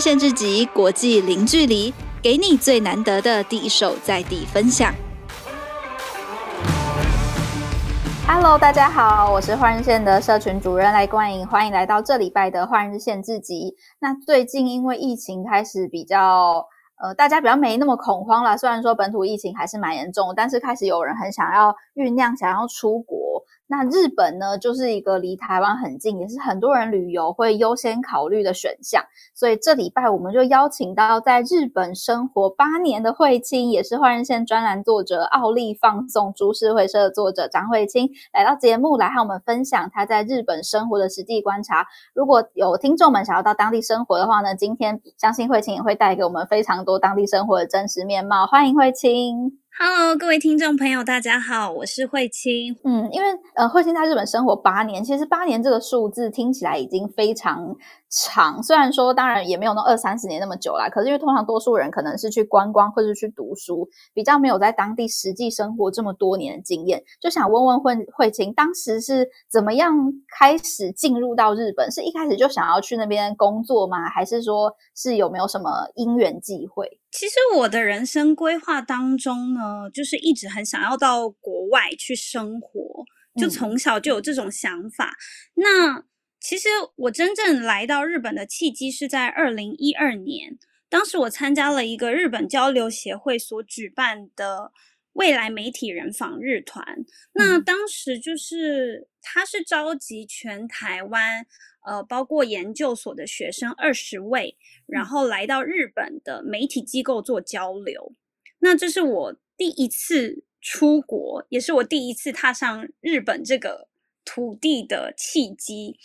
限制级国际零距离，给你最难得的第一手在地分享。Hello，大家好，我是换日线的社群主任赖冠颖，欢迎来到这礼拜的换日限制级。那最近因为疫情开始比较。呃，大家比较没那么恐慌了。虽然说本土疫情还是蛮严重，但是开始有人很想要酝酿，想要出国。那日本呢，就是一个离台湾很近，也是很多人旅游会优先考虑的选项。所以这礼拜我们就邀请到在日本生活八年的慧清，也是换人线专栏作者、奥利放送株式会社的作者张慧清，来到节目来和我们分享他在日本生活的实际观察。如果有听众们想要到当地生活的话呢，今天相信慧清也会带给我们非常多当地生活的真实面貌。欢迎慧清。Hello，各位听众朋友，大家好，我是慧清。嗯，因为呃，慧清在日本生活八年，其实八年这个数字听起来已经非常长。虽然说，当然也没有那二三十年那么久啦，可是因为通常多数人可能是去观光或者去读书，比较没有在当地实际生活这么多年的经验，就想问问慧慧卿，当时是怎么样开始进入到日本？是一开始就想要去那边工作吗？还是说是有没有什么因缘际会？其实我的人生规划当中呢，就是一直很想要到国外去生活，就从小就有这种想法。嗯。那其实我真正来到日本的契机是在二零一二年，当时我参加了一个日本交流协会所举办的未来媒体人访日团。那当时就是他是召集全台湾。呃，包括研究所的学生二十位，然后来到日本的媒体机构做交流。那这是我第一次出国，也是我第一次踏上日本这个土地的契机。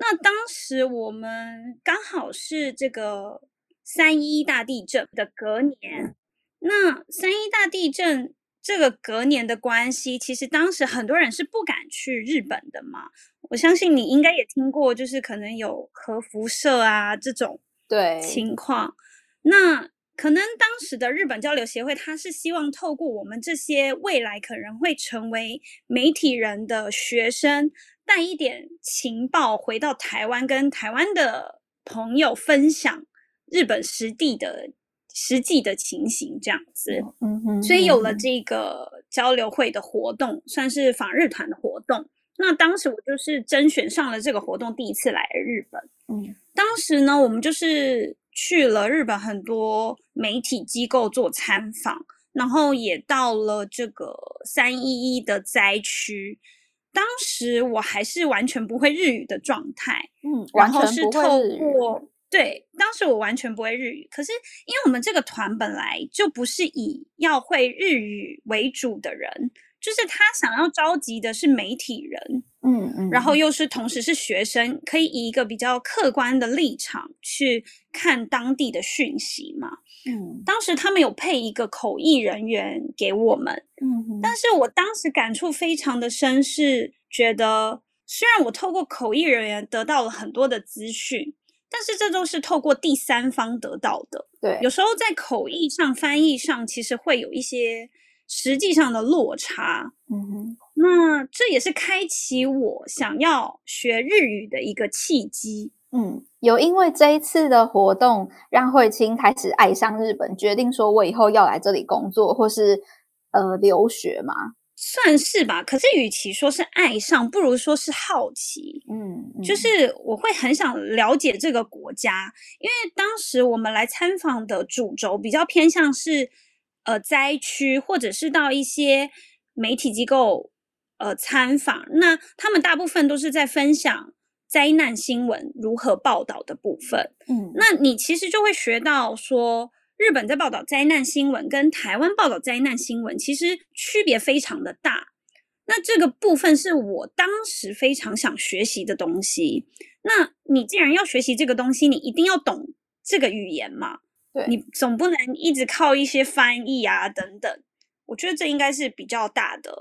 那当时我们刚好是这个三一大地震的隔年。那三一大地震这个隔年的关系，其实当时很多人是不敢去日本的嘛。我相信你应该也听过，就是可能有核辐射啊这种对情况。那可能当时的日本交流协会，他是希望透过我们这些未来可能会成为媒体人的学生，带一点情报回到台湾，跟台湾的朋友分享日本实地的实际的情形这样子。嗯哼，所以有了这个交流会的活动，算是访日团的活动。那当时我就是甄选上了这个活动，第一次来日本。嗯，当时呢，我们就是去了日本很多媒体机构做参访，然后也到了这个三一一的灾区。当时我还是完全不会日语的状态，嗯，然后是透过，对，当时我完全不会日语。可是因为我们这个团本来就不是以要会日语为主的人。就是他想要召集的是媒体人，嗯嗯，然后又是同时是学生，可以以一个比较客观的立场去看当地的讯息嘛。嗯，当时他们有配一个口译人员给我们，嗯，但是我当时感触非常的深，是觉得虽然我透过口译人员得到了很多的资讯，但是这都是透过第三方得到的。对，有时候在口译上、翻译上，其实会有一些。实际上的落差，嗯哼，那这也是开启我想要学日语的一个契机。嗯，有因为这一次的活动让慧清开始爱上日本，决定说我以后要来这里工作或是呃留学嘛，算是吧。可是与其说是爱上，不如说是好奇。嗯，嗯，就是我会很想了解这个国家，因为当时我们来参访的主轴比较偏向是。呃，灾区或者是到一些媒体机构呃参访，那他们大部分都是在分享灾难新闻如何报道的部分。嗯，那你其实就会学到说，日本在报道灾难新闻跟台湾报道灾难新闻其实区别非常的大。那这个部分是我当时非常想学习的东西。那你既然要学习这个东西，你一定要懂这个语言嘛。对，你总不能一直靠一些翻译啊等等，我觉得这应该是比较大的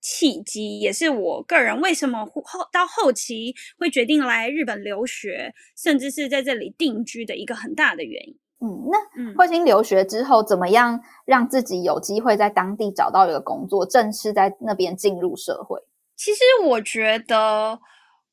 契机，也是我个人为什么后到后期会决定来日本留学，甚至是在这里定居的一个很大的原因。嗯，那慧心留学之后，怎么样让自己有机会在当地找到一个工作，正式在那边进入社会？其实我觉得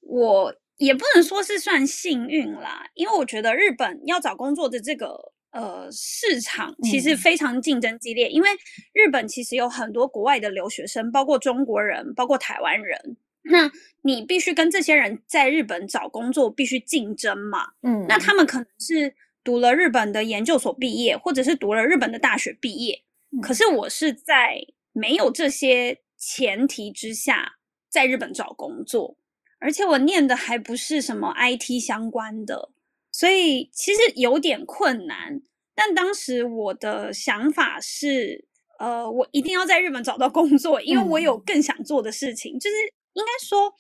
我。也不能说是算幸运啦，因为我觉得日本要找工作的这个呃市场其实非常竞争激烈，嗯、因为日本其实有很多国外的留学生，包括中国人，包括台湾人。那你必须跟这些人在日本找工作，必须竞争嘛。嗯，那他们可能是读了日本的研究所毕业，或者是读了日本的大学毕业。嗯、可是我是在没有这些前提之下，在日本找工作，而且我念的还不是什么 IT 相关的，所以其实有点困难。但当时我的想法是，呃，我一定要在日本找到工作，因为我有更想做的事情，嗯、就是。应该说，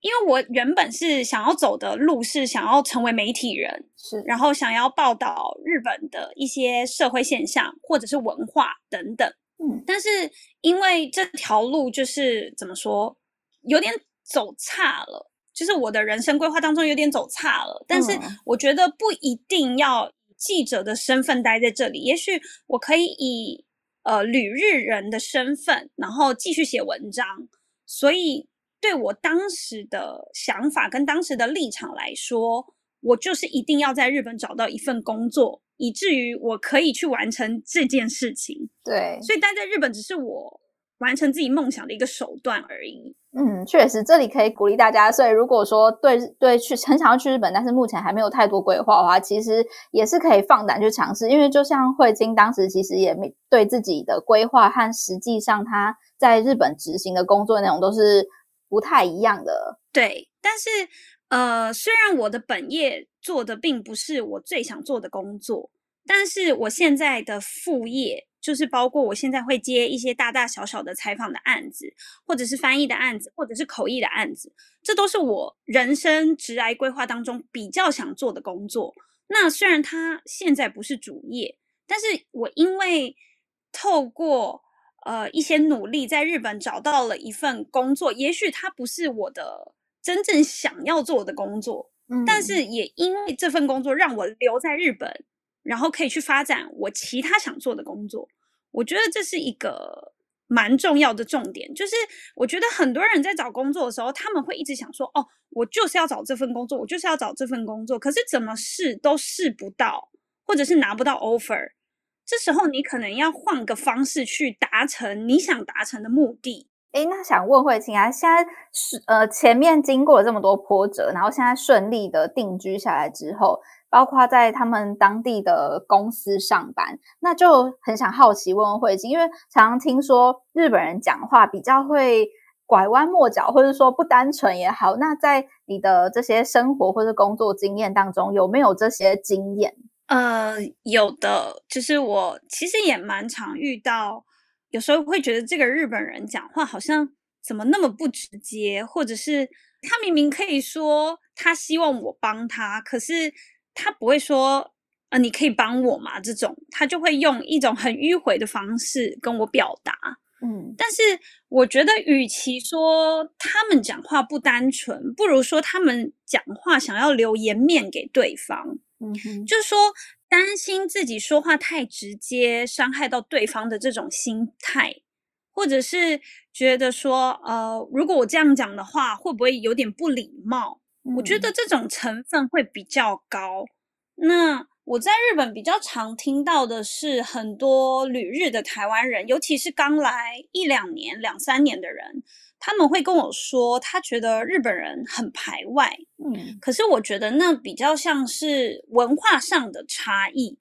因为我原本是想要走的路是想要成为媒体人，是，然后想要报道日本的一些社会现象或者是文化等等，嗯，但是因为这条路就是怎么说，有点走差了，就是我的人生规划当中有点走岔了。但是我觉得不一定要以记者的身份待在这里，也许我可以以呃旅日人的身份，然后继续写文章，所以。对我当时的想法跟当时的立场来说，我就是一定要在日本找到一份工作，以至于我可以去完成这件事情。对，所以待在日本只是我完成自己梦想的一个手段而已。嗯，确实，这里可以鼓励大家。所以如果说对对去很想要去日本，但是目前还没有太多规划的话，其实也是可以放胆去尝试。因为就像慧晶当时其实也没对自己的规划和实际上他在日本执行的工作内容都是。不太一样的，对，但是呃，虽然我的本业做的并不是我最想做的工作，但是我现在的副业就是包括我现在会接一些大大小小的采访的案子，或者是翻译的案子，或者是口译的案子，这都是我人生职涯规划当中比较想做的工作。那虽然它现在不是主业，但是我因为透过呃，一些努力在日本找到了一份工作，也许它不是我的真正想要做的工作，嗯，但是也因为这份工作让我留在日本，然后可以去发展我其他想做的工作。我觉得这是一个蛮重要的重点，就是我觉得很多人在找工作的时候，他们会一直想说，哦，我就是要找这份工作，我就是要找这份工作，可是怎么试都试不到，或者是拿不到 offer。这时候你可能要换个方式去达成你想达成的目的。诶，那想问慧清啊，现在是呃前面经过了这么多波折，然后现在顺利的定居下来之后，包括在他们当地的公司上班，那就很想好奇问问慧清，因为常常听说日本人讲话比较会拐弯抹角，或者说不单纯也好，那在你的这些生活或者工作经验当中，有没有这些经验？呃，有的，就是我其实也蛮常遇到，有时候会觉得这个日本人讲话好像怎么那么不直接，或者是他明明可以说他希望我帮他，可是他不会说，呃，你可以帮我吗？这种他就会用一种很迂回的方式跟我表达。嗯，但是我觉得，与其说他们讲话不单纯，不如说他们讲话想要留颜面给对方。嗯哼，就是说担心自己说话太直接，伤害到对方的这种心态，或者是觉得说，呃，如果我这样讲的话，会不会有点不礼貌？嗯。我觉得这种成分会比较高。那我在日本比较常听到的是，很多旅日的台湾人，尤其是刚来一两年、两三年的人。他们会跟我说，他觉得日本人很排外，嗯，可是我觉得那比较像是文化上的差异，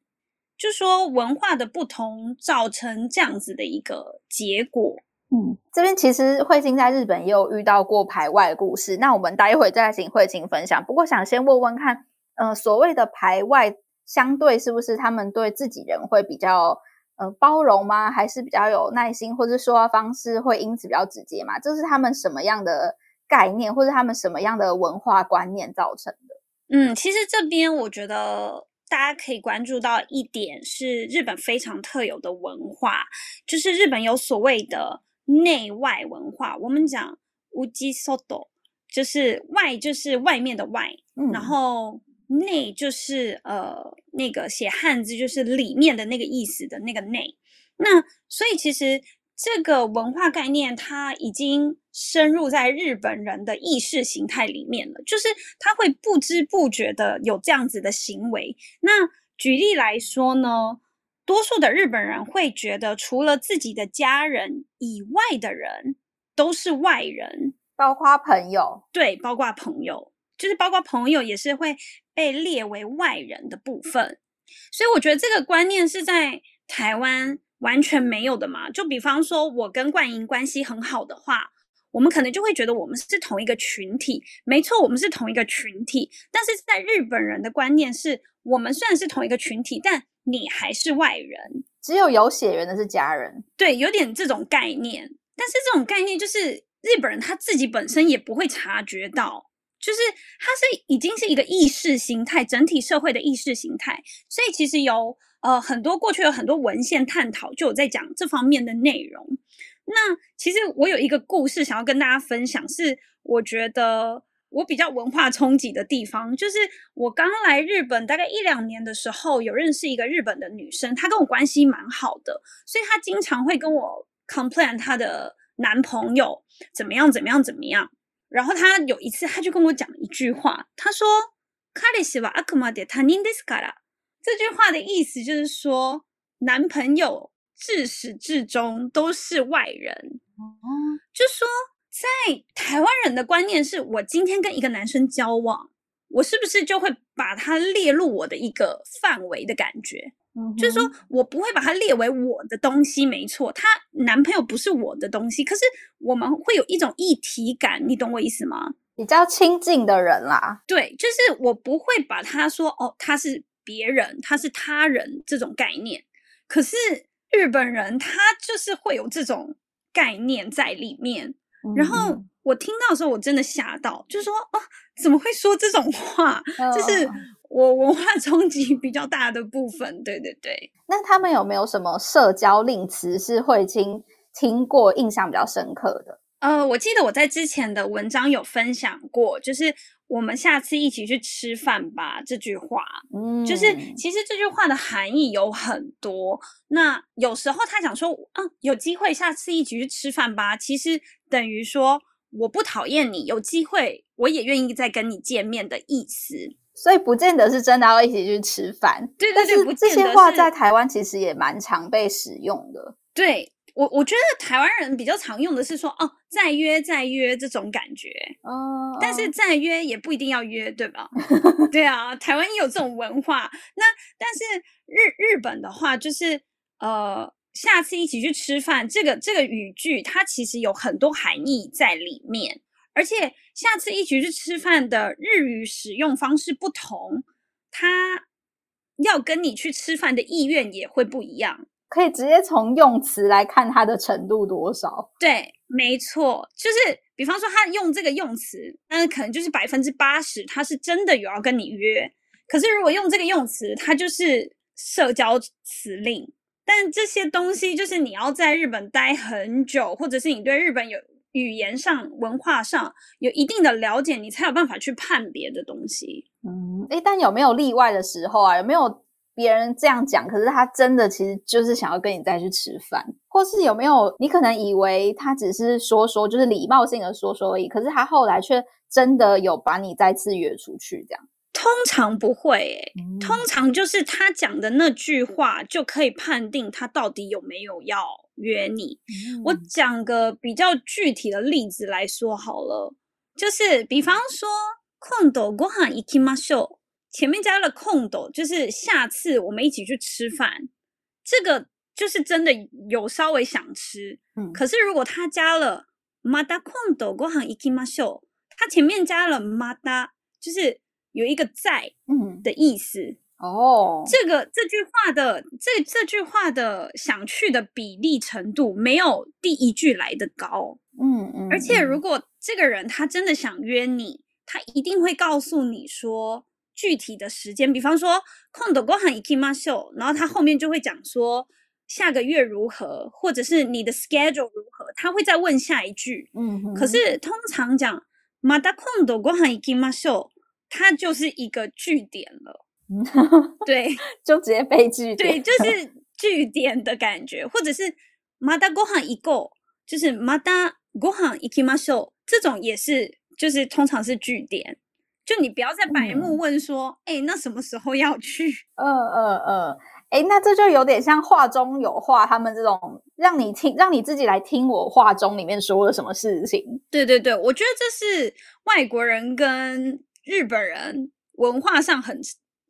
就说文化的不同造成这样子的一个结果。嗯，这边其实慧清在日本也有遇到过排外的故事，那我们待会再请慧清分享。不过想先问问看，呃，所谓的排外，相对是不是他们对自己人会比较？呃，包容吗？还是比较有耐心，或者说话方式会因此比较直接吗？这是他们什么样的概念，或者他们什么样的文化观念造成的？嗯，其实这边我觉得大家可以关注到一点是日本非常特有的文化，就是日本有所谓的内外文化。我们讲うちそと，就是外就是外面的外，嗯、然后。内就是呃那个写汉字就是里面的那个意思的那个内，那所以其实 这个文化概念，它已经深入在日本人的意识形态里面了，就是他会不知不觉的有这样子的行为。那举例来说呢， 多数的日本人会觉得，除了自己的家人以外的人都是外人，包括朋友。对，包括朋友，就是包括朋友也是会被列为外人的部分。所以我觉得这个观念是在台湾完全没有的嘛。就比方说，我跟冠莹关系很好的话，我们可能就会觉得我们是同一个群体。没错，我们是同一个群体。但是在日本人的观念是，我们虽然是同一个群体，但你还是外人。只有有血缘的是家人。对，有点这种概念。但是这种概念就是日本人他自己本身也不会察觉到。就是它是已经是一个意识形态，整体社会的意识形态，所以其实有呃很多过去有很多文献探讨，就有在讲这方面的内容。那其实我有一个故事想要跟大家分享，是我觉得我比较文化冲击的地方，就是我刚来日本大概一两年的时候，有认识一个日本的女生，她跟我关系蛮好的，所以她经常会跟我 complain 她的男朋友怎么样怎么样怎么样。然后他有一次，他就跟我讲了一句话，他说：“彼氏はあくまで他人ですから。”这句话的意思就是说，男朋友自始至终都是外人。哦，就说 在台湾人的观念是，我今天跟一个男生交往，我是不是就会把他列入我的一个范围的感觉？就是说我不会把他列为我的东西，没错，他男朋友不是我的东西，可是我们会有一种一体感，你懂我意思吗？比较亲近的人啦，对，就是我不会把他说哦，他是别人，他是他人这种概念，可是日本人他就是会有这种概念在里面，嗯、然后我听到的时候我真的吓到，就是说哦，怎么会说这种话？哦、就是。我文化冲击比较大的部分，对对对。那他们有没有什么社交令词是慧清听过、印象比较深刻的？呃，我记得我在之前的文章有分享过，就是我们下次一起去吃饭吧这句话。嗯，就是其实这句话的含义有很多。那有时候他想说，啊，有机会下次一起去吃饭吧，其实等于说我不讨厌你，有机会我也愿意再跟你见面的意思。所以不见得是真的要一起去吃饭，对对对，但是这些话在台湾其实也蛮常被使用的。对，我我觉得台湾人比较常用的是说哦，再约再约这种感觉。哦，但是再约也不一定要约，对吧？对啊，台湾也有这种文化。那但是日日本的话，就是呃，下次一起去吃饭，这个这个语句它其实有很多含义在里面。而且下次一起去吃饭的日语使用方式不同，它要跟你去吃饭的意愿也会不一样。可以直接从用词来看它的程度多少。对，没错，就是比方说他用这个用词，那可能就是百分之八十他是真的有要跟你约。可是如果用这个用词，它就是社交辞令。但这些东西就是你要在日本待很久，或者是你对日本有。语言上、文化上有一定的了解，你才有办法去判别的东西。嗯，诶，但有没有例外的时候啊？有没有别人这样讲，可是他真的其实就是想要跟你再去吃饭，或是有没有你可能以为他只是说说，就是礼貌性的说说而已，可是他后来却真的有把你再次约出去这样？通常不会，诶、嗯，通常就是他讲的那句话就可以判定他到底有没有要。约你，我讲个比较具体的例子来说好了，就是比方说，今度ご饭行きましょう， 前面加了今度，就是下次我们一起去吃饭，这个就是真的有稍微想吃。嗯，可是如果他加了また今度ご饭行きましょう，他前面加了また，就是有一个在嗯的意思。嗯哦，这个这句话的这这句话的想去的比例程度没有第一句来得高，嗯嗯，而且如果这个人他真的想约你，他一定会告诉你说 具体的时间，比方说今度ご饭行きましょう，然后他后面就会讲说下个月如何，或者是你的 schedule 如何，他会再问下一句，嗯哼，可是通常讲また今度ご饭行きましょう，它就是一个句点了。对，就直接被句点，对，就是句点的感觉，或者是 またご饭行こう，就是またご饭行きましょう，这种也是，就是通常是句点。 就你不要再白目问说，哎、嗯欸，那什么时候要去？嗯嗯嗯，哎、嗯欸，那这就有点像话中有话，他们这种让你听，让你自己来听我话中里面说了什么事情。对对对，我觉得这是外国人跟日本人文化上很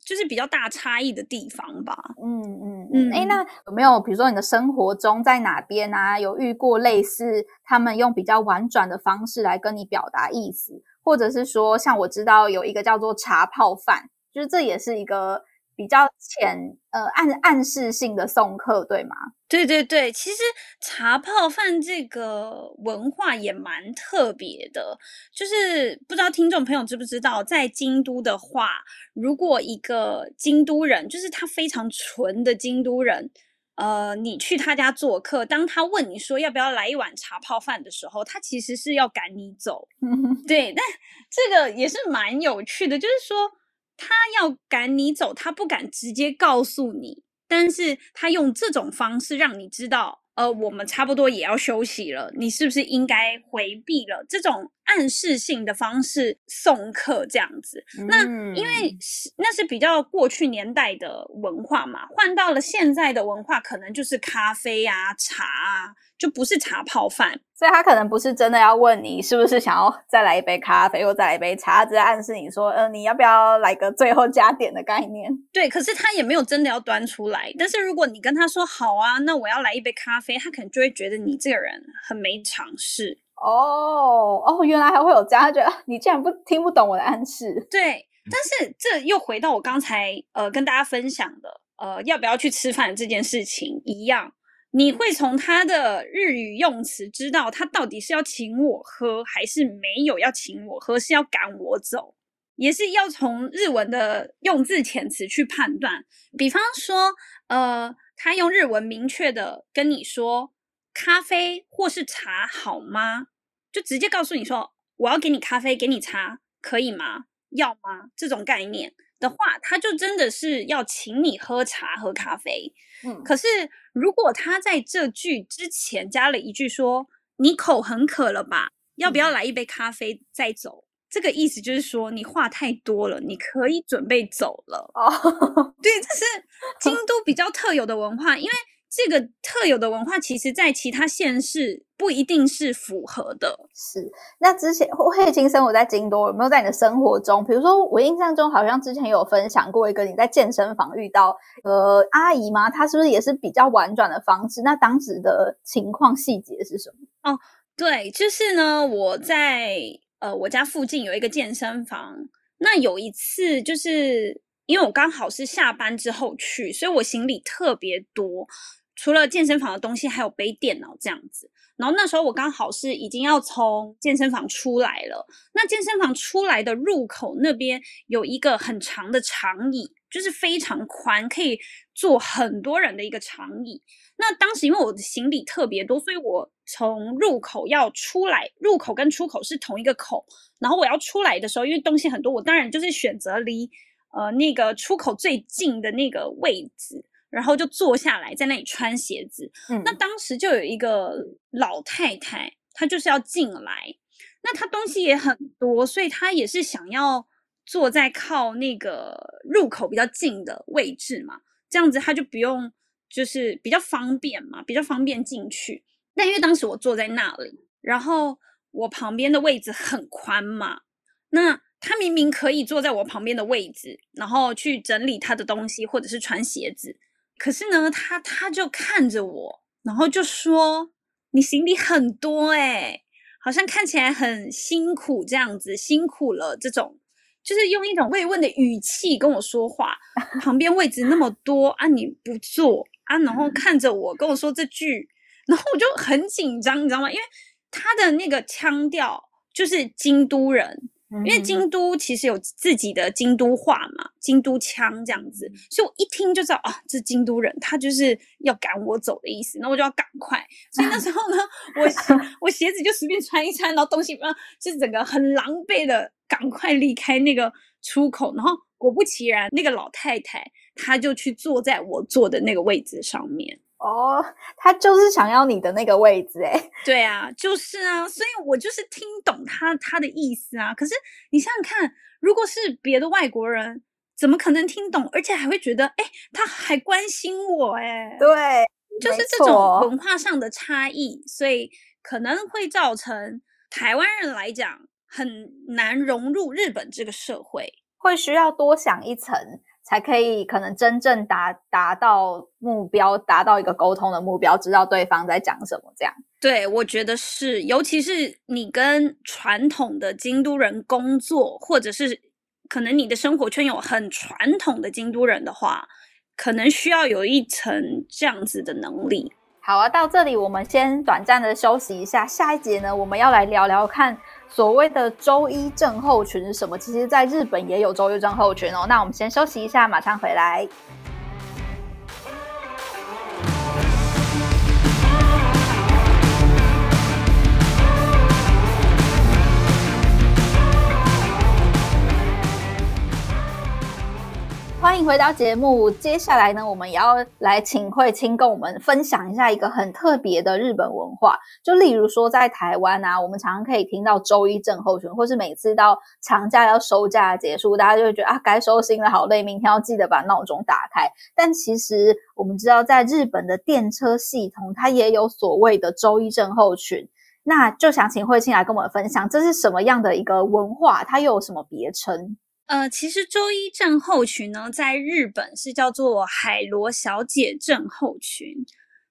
就是比较大差异的地方吧。嗯嗯嗯，哎、嗯欸，那有没有比如说你的生活中在哪边啊，有遇过类似他们用比较婉转的方式来跟你表达意思？或者是说，像我知道有一个叫做茶泡饭，就是这也是一个比较浅呃暗暗示性的送客，对吗？对对对，其实茶泡饭这个文化也蛮特别的，就是不知道听众朋友知不知道，在京都的话，如果一个京都人，就是他非常纯的京都人。呃，你去他家做客，当他问你说要不要来一碗茶泡饭的时候，他其实是要赶你走。对，但这个也是蛮有趣的，就是说他要赶你走，他不敢直接告诉你，但是他用这种方式让你知道。呃，我们差不多也要休息了，你是不是应该回避了？这种暗示性的方式送客这样子，嗯、那因为那是比较过去年代的文化嘛，换到了现在的文化，可能就是咖啡啊、茶啊。就不是茶泡饭，所以他可能不是真的要问你是不是想要再来一杯咖啡或再来一杯茶，只是暗示你说，呃，你要不要来个最后加点的概念？对，可是他也没有真的要端出来。但是如果你跟他说好啊，那我要来一杯咖啡，他可能就会觉得你这个人很没常识。哦哦，原来还会有这样，他觉得你竟然不听不懂我的暗示。对，但是这又回到我刚才呃跟大家分享的，呃，要不要去吃饭这件事情一样。你会从他的日语用词知道他到底是要请我喝，还是没有要请我喝，是要赶我走，也是要从日文的用字遣词去判断。比方说，呃，他用日文明确的跟你说咖啡或是茶好吗？就直接告诉你说我要给你咖啡，给你茶，可以吗？要吗？这种概念。的话，他就真的是要请你喝茶喝咖啡。嗯，可是如果他在这句之前加了一句说“你口很渴了吧？要不要来一杯咖啡再走？”嗯，这个意思就是说你话太多了，你可以准备走了。哦，对，这是京都比较特有的文化，因为。这个特有的文化，其实在其他县市不一定是符合的。是，那之前慧卿生活在京都，有没有在你的生活中，比如说我印象中好像之前有分享过一个你在健身房遇到呃阿姨吗？她是不是也是比较婉转的方式？那当时的情况细节是什么？哦，对，就是呢，我在呃我家附近有一个健身房，那有一次就是因为我刚好是下班之后去，所以我行李特别多。除了健身房的东西，还有背电脑这样子。然后那时候我刚好是已经要从健身房出来了。那健身房出来的入口那边有一个很长的长椅，就是非常宽，可以坐很多人的一个长椅。那当时因为我的行李特别多，所以我从入口要出来，入口跟出口是同一个口。然后我要出来的时候，因为东西很多，我当然就是选择离呃那个出口最近的那个位置。然后就坐下来在那里穿鞋子。嗯，那当时就有一个老太太，她就是要进来。那她东西也很多，所以她也是想要坐在靠那个入口比较近的位置嘛。这样子她就不用，就是比较方便嘛，比较方便进去。但因为当时我坐在那里，然后我旁边的位置很宽嘛，那她明明可以坐在我旁边的位置，然后去整理她的东西或者是穿鞋子。可是呢，他他就看着我，然后就说：“你行李很多诶，好像看起来很辛苦这样子，辛苦了。”这种就是用一种慰问的语气跟我说话。旁边位置那么多啊，你不坐啊？然后看着我跟我说这句，然后我就很紧张，你知道吗？因为他的那个腔调就是京都人。因为京都其实有自己的京都话嘛，京都腔这样子，所以我一听就知道啊，这京都人他就是要赶我走的意思，那我就要赶快。所以那时候呢，我 我鞋子就随便穿一穿，然后东西啊，就是整个很狼狈的赶快离开那个出口。然后果不其然，那个老太太她就去坐在我坐的那个位置上面。哦，他就是想要你的那个位置诶，对啊，就是啊，所以我就是听懂他他的意思啊。可是你想想看，如果是别的外国人，怎么可能听懂？而且还会觉得，哎，他还关心我，哎，对，就是这种文化上的差异，所以可能会造成台湾人来讲很难融入日本这个社会，会需要多想一层。才可以可能真正达达到目标，达到一个沟通的目标，知道对方在讲什么。这样，对，我觉得是，尤其是你跟传统的京都人工作，或者是可能你的生活圈有很传统的京都人的话，可能需要有一层这样子的能力。好啊，到这里我们先短暂的休息一下，下一节呢，我们要来聊聊看。所谓的周一症候群是什么？其实，在日本也有周一症候群哦。那我们先休息一下，马上回来。欢迎回到节目。接下来呢，我们也要来请慧清跟我们分享一下一个很特别的日本文化。就例如说，在台湾啊，我们常常可以听到周一症候群，或是每次到长假要收假结束，大家就会觉得啊，该收心了，好累，明天要记得把闹钟打开。但其实我们知道，在日本的电车系统，它也有所谓的周一症候群。那就想请慧清来跟我们分享，这是什么样的一个文化？它又有什么别称？呃，其实周一症候群呢，在日本是叫做海螺小姐症候群。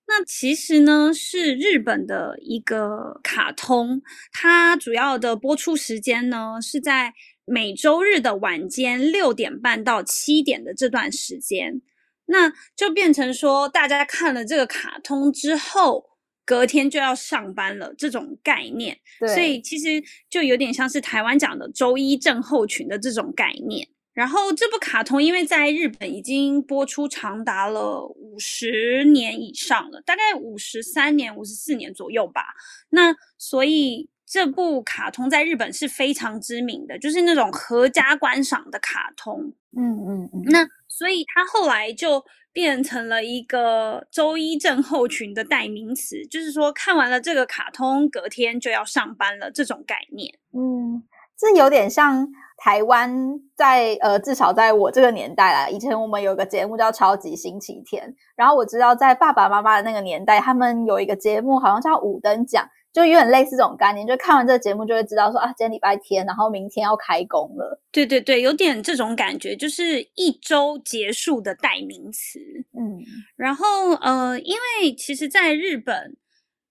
那其实呢，是日本的一个卡通，它主要的播出时间呢，是在每周日的晚间六点半到七点的这段时间。那就变成说，大家看了这个卡通之后，隔天就要上班了，这种概念，对，所以其实就有点像是台湾讲的周一症候群的这种概念。然后这部卡通因为在日本已经播出长达了五十年以上了，大概五十三年、五十四年左右吧。那所以这部卡通在日本是非常知名的，就是那种合家观赏的卡通。嗯嗯嗯。那所以他后来就。变成了一个周一症候群的代名词，就是说看完了这个卡通，隔天就要上班了这种概念。嗯，这有点像台湾在呃，至少在我这个年代啦，以前我们有个节目叫《超级星期天》，然后我知道在爸爸妈妈的那个年代，他们有一个节目好像叫《五等奖》。就有点类似这种概念，就看完这个节目就会知道说啊，今天礼拜天，然后明天要开工了。对对对，有点这种感觉，就是一周结束的代名词。嗯，然后呃，因为其实在日本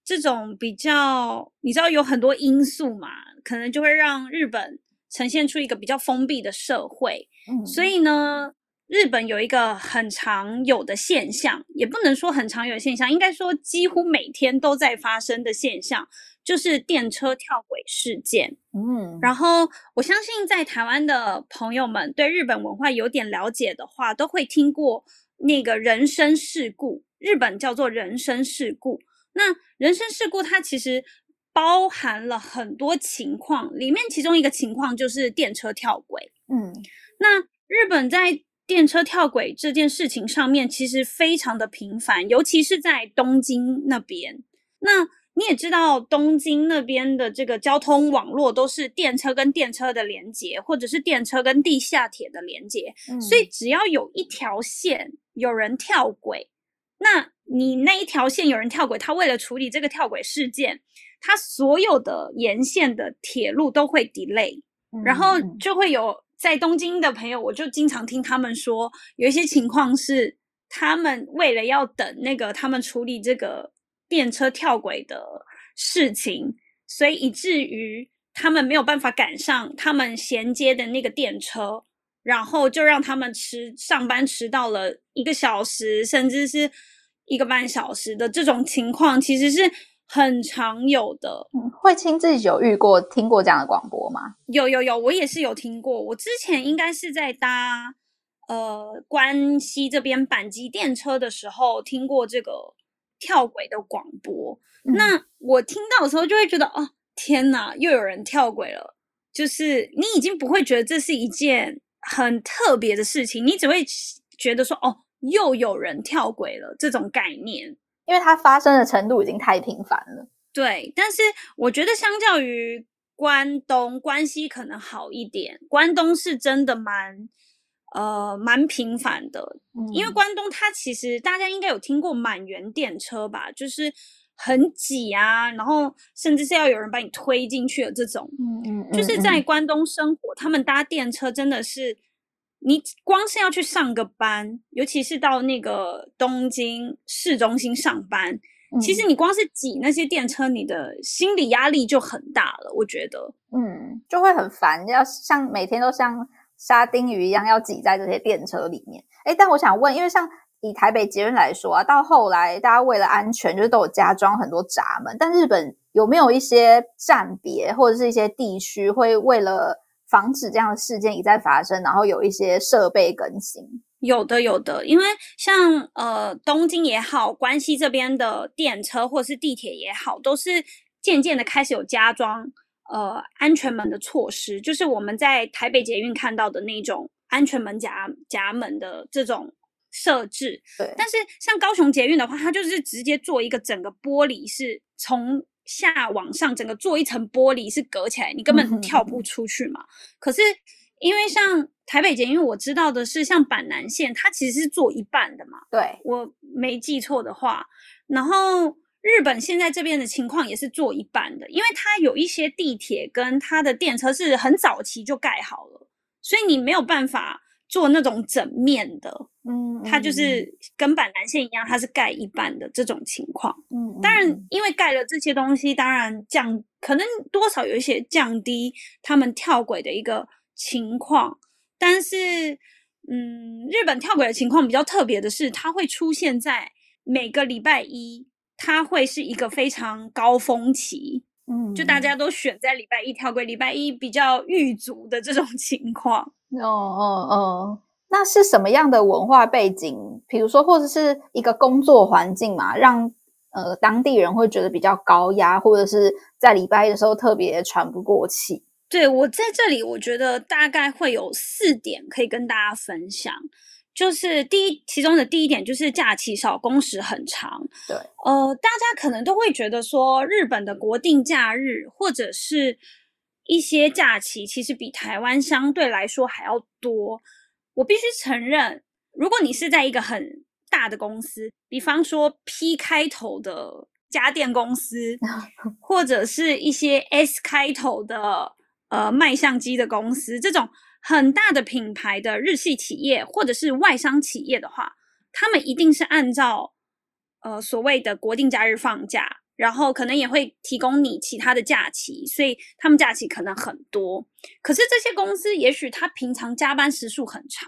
这种比较，你知道有很多因素嘛，可能就会让日本呈现出一个比较封闭的社会。嗯，所以呢。日本有一个很常有的现象，也不能说很常有的现象，应该说几乎每天都在发生的现象，就是电车跳轨事件。嗯，然后我相信在台湾的朋友们对日本文化有点了解的话，都会听过那个人身事故，日本叫做人身事故。那人身事故它其实包含了很多情况，里面其中一个情况就是电车跳轨。嗯，那日本在电车跳轨这件事情上面其实非常的频繁，尤其是在东京那边。那你也知道，东京那边的这个交通网络都是电车跟电车的连接，或者是电车跟地下铁的连接。嗯。所以只要有一条线有人跳轨，那你那一条线有人跳轨，他为了处理这个跳轨事件，他所有的沿线的铁路都会 delay，然后就会有。在东京的朋友，我就经常听他们说，有一些情况是他们为了要等那个他们处理这个电车跳轨的事情，所以以至于他们没有办法赶上他们衔接的那个电车，然后就让他们迟上班迟到了一个小时，甚至是一个半小时的这种情况，其实是。很常有的，嗯，慧清自己有遇过、听过这样的广播吗？有有有，我也是有听过。我之前应该是在搭呃关西这边阪急电车的时候听过这个跳轨的广播。嗯。那我听到的时候就会觉得，哦，天哪，又有人跳轨了！就是你已经不会觉得这是一件很特别的事情，你只会觉得说，哦，又有人跳轨了这种概念。因为它发生的程度已经太频繁了。对，但是我觉得相较于关东，关西可能好一点。关东是真的蛮呃蛮频繁的，嗯、因为关东它其实大家应该有听过满员电车吧，就是很挤啊，然后甚至是要有人把你推进去的这种。嗯嗯，就是在关东生活，他们搭电车真的是。你光是要去上个班，尤其是到那个东京市中心上班，嗯、其实你光是挤那些电车，你的心理压力就很大了。我觉得，嗯，就会很烦，要像每天都像沙丁鱼一样要挤在这些电车里面。哎，但我想问，因为像以台北捷运来说啊，到后来大家为了安全，就是都有加装很多闸门。但日本有没有一些站别或者是一些地区会为了防止这样的事件一再发生，然后有一些设备更新，有的有的，因为像呃东京也好，关西这边的电车或者是地铁也好，都是渐渐的开始有加装呃安全门的措施，就是我们在台北捷运看到的那种安全门夹夹门的这种设置。对，但是像高雄捷运的话，它就是直接做一个整个玻璃是从。下往上，整个做一层玻璃是隔起来，你根本跳不出去嘛。可是因为像台北捷运，因为我知道的是，像板南线，它其实是做一半的嘛。对，我没记错的话，然后日本现在这边的情况也是做一半的，因为它有一些地铁跟它的电车是很早期就盖好了，所以你没有办法做那种整面的。嗯，它就是跟板蓝线一样，它是盖一半的这种情况。嗯，当然，因为盖了这些东西，当然降可能多少有一些降低他们跳轨的一个情况。但是，嗯，日本跳轨的情况比较特别的是，它会出现在每个礼拜一，它会是一个非常高峰期。嗯，就大家都选在礼拜一跳轨，礼拜一比较狱卒的这种 情况。哦哦哦。那是什么样的文化背景？比如说，或者是一个工作环境嘛，让呃当地人会觉得比较高压，或者是在礼拜一的时候特别喘不过气。对，我在这里，我觉得大概会有四点可以跟大家分享。就是第一，其中的第一点就是假期少，工时很长。对，呃，大家可能都会觉得说，日本的国定假日或者是一些假期，其实比台湾相对来说还要多。我必须承认，如果你是在一个很大的公司，比方说 P 开头的家电公司，或者是一些 S 开头的呃卖相机的公司，这种很大的品牌的日系企业或者是外商企业的话，他们一定是按照呃所谓的国定假日放假。然后可能也会提供你其他的假期，所以他们假期可能很多。可是这些公司也许他平常加班时数很长。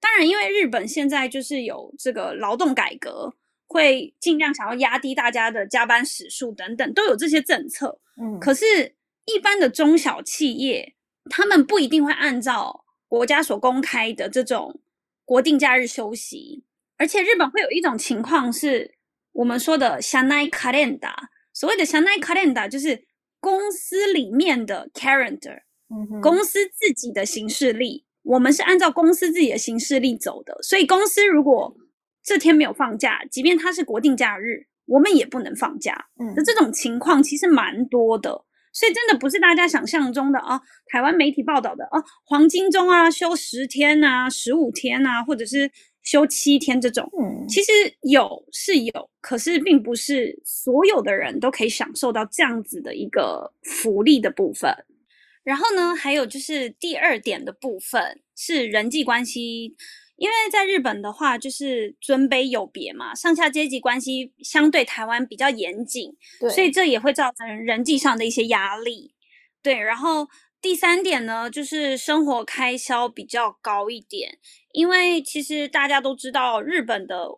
当然，因为日本现在就是有这个劳动改革，会尽量想要压低大家的加班时数等等，都有这些政策。嗯，可是，一般的中小企业，他们不一定会按照国家所公开的这种国定假日休息。而且，日本会有一种情况是。我们说的社内カレンダー，所谓的社内カレンダー就是公司里面的 calendar，嗯哼，公司自己的行事历，我们是按照公司自己的行事历走的。所以公司如果这天没有放假，即便它是国定假日，我们也不能放假。嗯，那这种情况其实蛮多的， 所以真的不是大家想象中的哦，台湾媒体报道的哦，黄金周啊，休十天啊，十五天啊，或者是。休七天这种，嗯，其实有是有，可是并不是所有的人都可以享受到这样子的一个福利的部分。然后呢，还有就是第二点的部分是人际关系，因为在日本的话，就是尊卑有别嘛，上下阶级关系相对台湾比较严谨，所以这也会造成人际上的一些压力。对，然后。第三点呢，就是生活开销比较高一点，因为其实大家都知道，日本的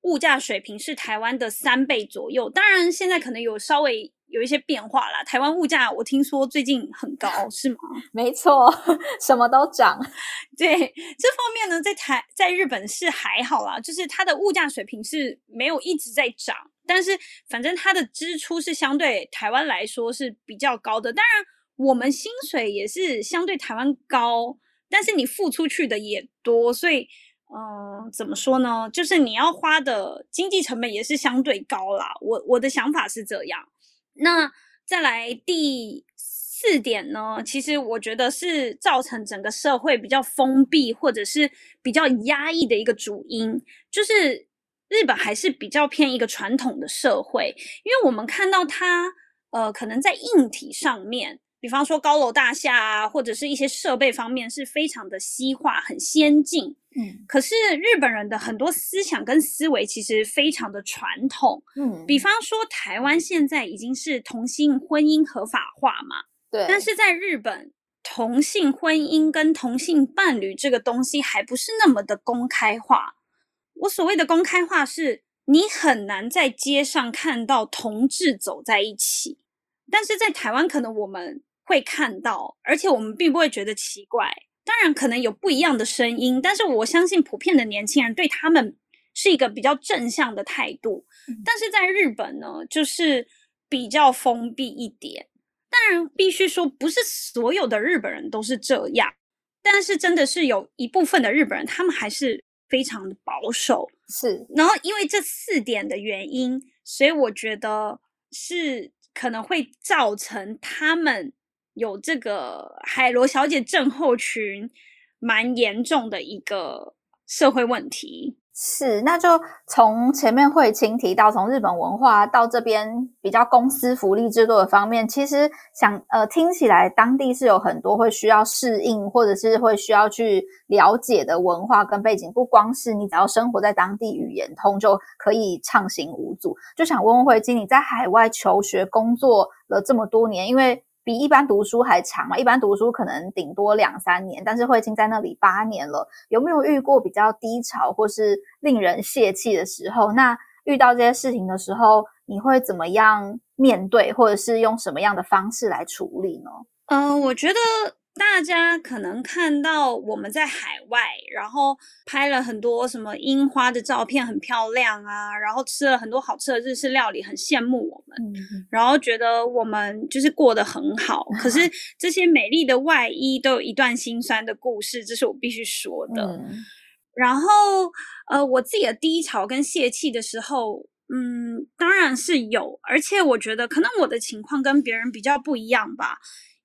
物价水平是台湾的三倍左右。当然，现在可能有稍微有一些变化啦。台湾物价我听说最近很高，是吗？没错，什么都涨。对，这方面呢，在台在日本是还好啦，就是它的物价水平是没有一直在涨，但是反正它的支出是相对台湾来说是比较高的。当然。我们薪水也是相对台湾高，但是你付出去的也多，所以嗯，怎么说呢？就是你要花的经济成本也是相对高啦。我我的想法是这样。那再来第四点呢，其实我觉得是造成整个社会比较封闭或者是比较压抑的一个主因，就是日本还是比较偏一个传统的社会，因为我们看到它，呃，可能在硬体上面，比方说高楼大厦啊，或者是一些设备方面是非常的西化、很先进。嗯，可是日本人的很多思想跟思维其实非常的传统。嗯，比方说台湾现在已经是同性婚姻合法化嘛。对，但是在日本，同性婚姻跟同性伴侣这个东西还不是那么的公开化。我所谓的公开化是，你很难在街上看到同志走在一起，但是在台湾可能我们会看到，而且我们并不会觉得奇怪。当然，可能有不一样的声音，但是我相信普遍的年轻人对他们是一个比较正向的态度。嗯。但是在日本呢，就是比较封闭一点。当然，必须说，不是所有的日本人都是这样，但是真的是有一部分的日本人，他们还是非常的保守。是，然后因为这四点的原因，所以我觉得是可能会造成他们有这个海螺小姐症候群蛮严重的一个社会问题。是，那就从前面慧清提到，从日本文化到这边比较公司福利制度的方面，其实想呃听起来当地是有很多会需要适应，或者是会需要去了解的文化跟背景，不光是你只要生活在当地语言通就可以畅行无阻。就想问问慧卿，你在海外求学工作了这么多年，因为比一般读书还长嘛，一般读书可能顶多两三年，但是会经在那里八年了，有没有遇过比较低潮或是令人泄气的时候？那遇到这些事情的时候，你会怎么样面对，或者是用什么样的方式来处理呢？嗯、我觉得。大家可能看到我们在海外，然后拍了很多什么樱花的照片，很漂亮啊，然后吃了很多好吃的日式料理，很羡慕我们，嗯、然后觉得我们就是过得很好。可是 这些美丽的外衣都有一段心酸的故事，这是我必须说的。嗯、然后，呃，我自己的低潮跟泄气的时候，嗯，当然是有，而且我觉得可能我的情况跟别人比较不一样吧。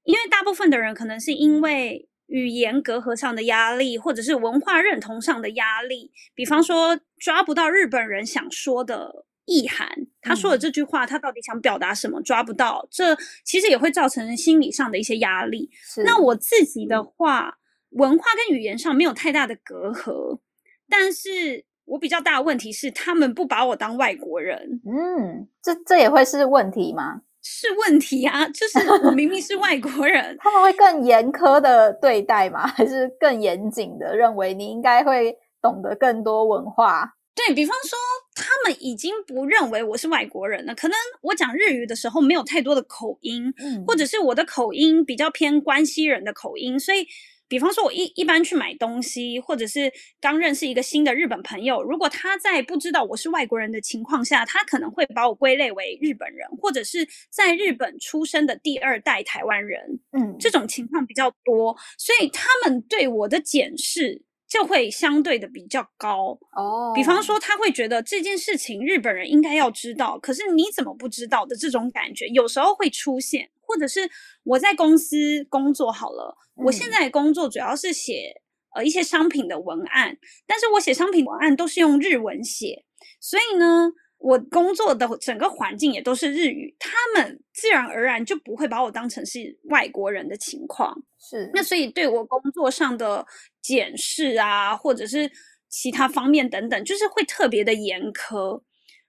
因为大部分的人可能是因为语言隔阂上的压力，或者是文化认同上的压力，比方说抓不到日本人想说的意涵，他说的这句话他到底想表达什么，抓不到，这其实也会造成心理上的一些压力。那我自己的话，文化跟语言上没有太大的隔阂，但是我比较大的问题是他们不把我当外国人。嗯，这这也会是问题吗？是问题啊，就是我明明是外国人，他们会更严苛的对待吗？还是更严谨的认为你应该会懂得更多文化？对，比方说，他们已经不认为我是外国人了。可能我讲日语的时候没有太多的口音，嗯，或者是我的口音比较偏关西人的口音，所以。比方说，我一一般去买东西，或者是刚认识一个新的日本朋友，如果他在不知道我是外国人的情况下，他可能会把我归类为日本人，或者是在日本出生的第二代台湾人。嗯，这种情况比较多，所以他们对我的检视就会相对的比较高。哦，比方说，他会觉得这件事情日本人应该要知道，可是你怎么不知道的这种感觉，有时候会出现。或者是我在公司工作好了，我现在工作主要是写呃一些商品的文案，但是我写商品文案都是用日文写，所以呢，我工作的整个环境也都是日语，他们自然而然就不会把我当成是外国人的情况。是，那所以对我工作上的检视啊，或者是其他方面等等，就是会特别的严苛。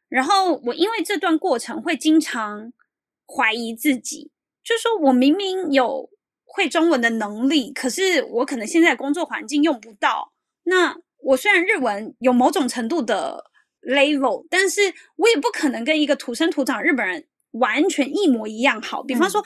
然后我因为这段过程会经常怀疑自己。就是说我明明有会中文的能力，可是我可能现在工作环境用不到。那我虽然日文有某种程度的 level，但是我也不可能跟一个土生土长日本人完全一模一样好。比方说，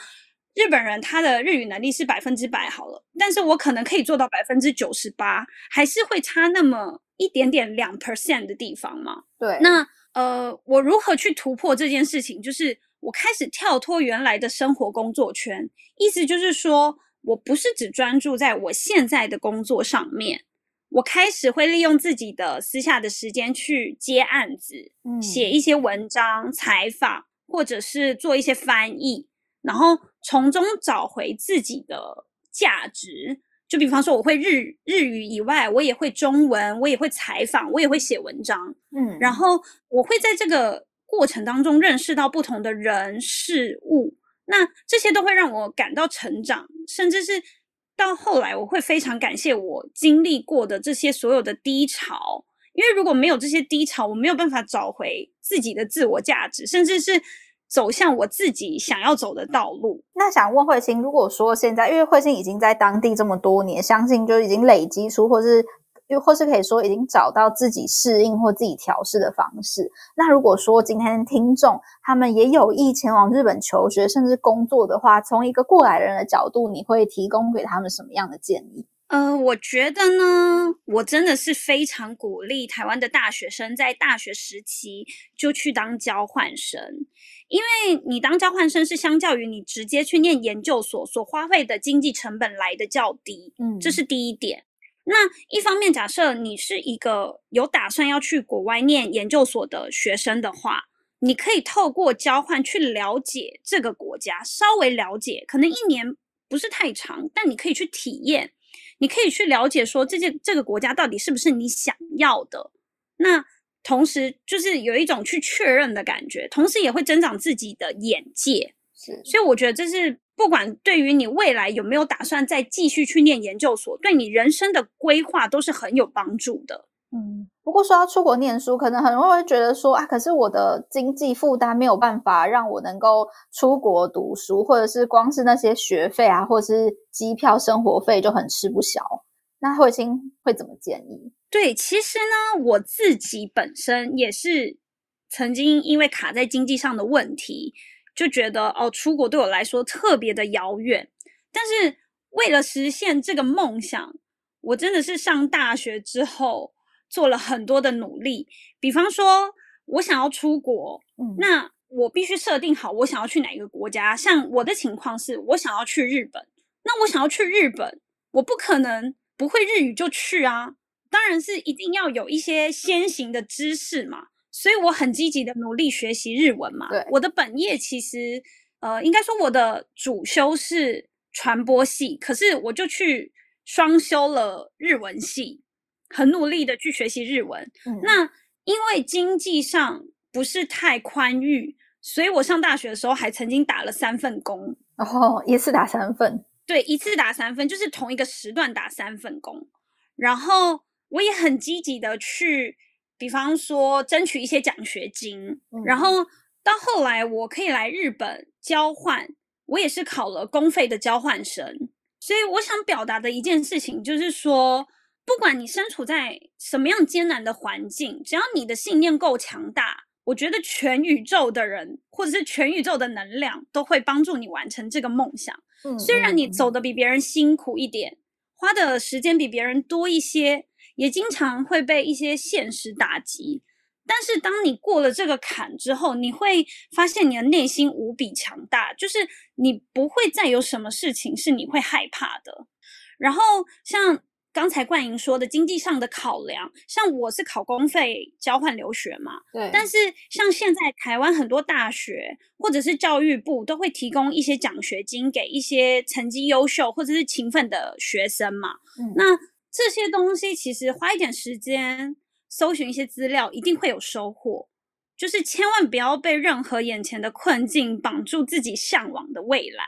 日本人他的日语能力是百分之百好了，但是我可能可以做到百分之九十八，还是会差那么一点点两 percent 的地方嘛。对，那呃，我如何去突破这件事情？就是。我开始跳脱原来的生活工作圈，意思就是说，我不是只专注在我现在的工作上面，我开始会利用自己的私下的时间去接案子，嗯，写一些文章、采访，或者是做一些翻译，然后从中找回自己的价值。就比方说，我会日日语以外，我也会中文，我也会采访，我也会写文章，嗯，然后我会在这个过程当中认识到不同的人事物，那这些都会让我感到成长，甚至是。到后来，我会非常感谢我经历过的这些所有的低潮，因为如果没有这些低潮，我没有办法找回自己的自我价值，甚至是走向我自己想要走的道路。那想问慧心，如果说现在，因为慧心已经在当地这么多年，相信就已经累积出，或是。又或是可以说已经找到自己适应或自己调试的方式。那如果说今天听众他们也有意前往日本求学甚至工作的话，从一个过来人的角度，你会提供给他们什么样的建议？呃，我觉得呢，我真的是非常鼓励台湾的大学生在大学时期就去当交换生，因为你当交换生是相较于你直接去念研究所所花费的经济成本来的较低，嗯，这是第一点。那一方面，假设你是一个有打算要去国外念研究所的学生的话，你可以透过交换去了解这个国家，稍微了解，可能一年不是太长，但你可以去体验，你可以去了解说这件这个国家到底是不是你想要的。那同时就是有一种去确认的感觉，同时也会增长自己的眼界。是，所以我觉得这是。不管对于你未来有没有打算再继续去念研究所，对你人生的规划都是很有帮助的。嗯，不过说要出国念书，可能很多人会觉得说啊，可是我的经济负担没有办法让我能够出国读书，或者是光是那些学费啊，或者是机票、生活费就很吃不消。那慧卿会怎么建议？对，其实呢，我自己本身也是曾经因为卡在经济上的问题。就觉得哦，出国对我来说特别的遥远。但是为了实现这个梦想，我真的是上大学之后做了很多的努力。比方说，我想要出国，嗯，那我必须设定好我想要去哪个国家。像我的情况是，我想要去日本。那我想要去日本，我不可能不会日语就去啊。当然是一定要有一些先行的知识嘛。所以我很积极的努力学习日文嘛。对，我的本业其实，呃，应该说我的主修是传播系，可是我就去双修了日文系，很努力的去学习日文。嗯。那因为经济上不是太宽裕，所以我上大学的时候还曾经打了三份工。哦，一次打三份？对，一次打三份，就是同一个时段打三份工。然后我也很积极的去。比方说，争取一些奖学金，嗯，然后到后来我可以来日本交换，我也是考了公费的交换生。所以我想表达的一件事情就是说，不管你身处在什么样艰难的环境，只要你的信念够强大，我觉得全宇宙的人或者是全宇宙的能量都会帮助你完成这个梦想。嗯，虽然你走的比别人辛苦一点，花的时间比别人多一些。也经常会被一些现实打击，但是当你过了这个坎之后，你会发现你的内心无比强大，就是你不会再有什么事情是你会害怕的。然后像刚才冠莹说的经济上的考量，像我是考公费交换留学嘛，对。但是像现在台湾很多大学或者是教育部都会提供一些奖学金给一些成绩优秀或者是勤奋的学生嘛，嗯，那。这些东西其实花一点时间搜寻一些资料，一定会有收获。就是千万不要被任何眼前的困境绑住自己向往的未来，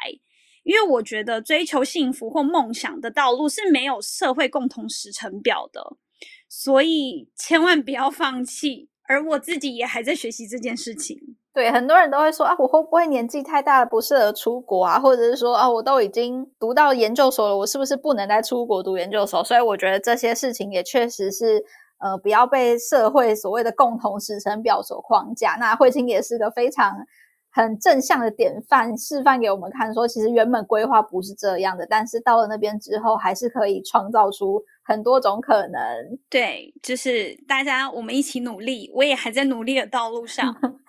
因为我觉得追求幸福或梦想的道路是没有社会共同时程表的，所以千万不要放弃。而我自己也还在学习这件事情。对，很多人都会说啊，我会不会年纪太大了，不适合出国啊？或者是说啊，我都已经读到研究所了，我是不是不能再出国读研究所？所以我觉得这些事情也确实是，呃，不要被社会所谓的共同时程表所框架。那慧清也是个非常很正向的典范，示范给我们看，说其实原本规划不是这样的，但是到了那边之后，还是可以创造出很多种可能。对，就是大家我们一起努力，我也还在努力的道路上。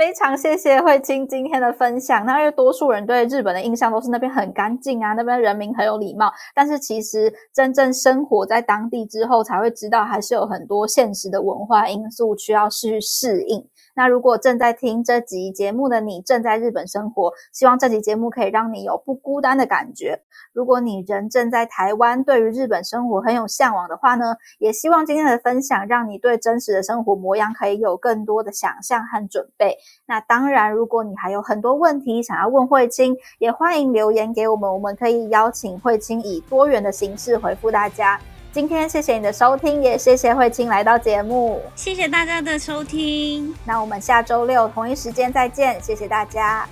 非常谢谢慧清今天的分享。那因为多数人对日本的印象都是那边很干净啊，那边人民很有礼貌。但是其实真正生活在当地之后，才会知道还是有很多现实的文化因素需要去适应。那如果正在听这集节目的你正在日本生活，希望这集节目可以让你有不孤单的感觉。如果你人正在台湾，对于日本生活很有向往的话呢，也希望今天的分享让你对真实的生活模样可以有更多的想象和准备。那当然，如果你还有很多问题想要问慧清，也欢迎留言给我们，我们可以邀请慧清以多元的形式回复大家。今天谢谢你的收听，也谢谢慧清来到节目。谢谢大家的收听，那我们下周六同一时间再见，谢谢大家。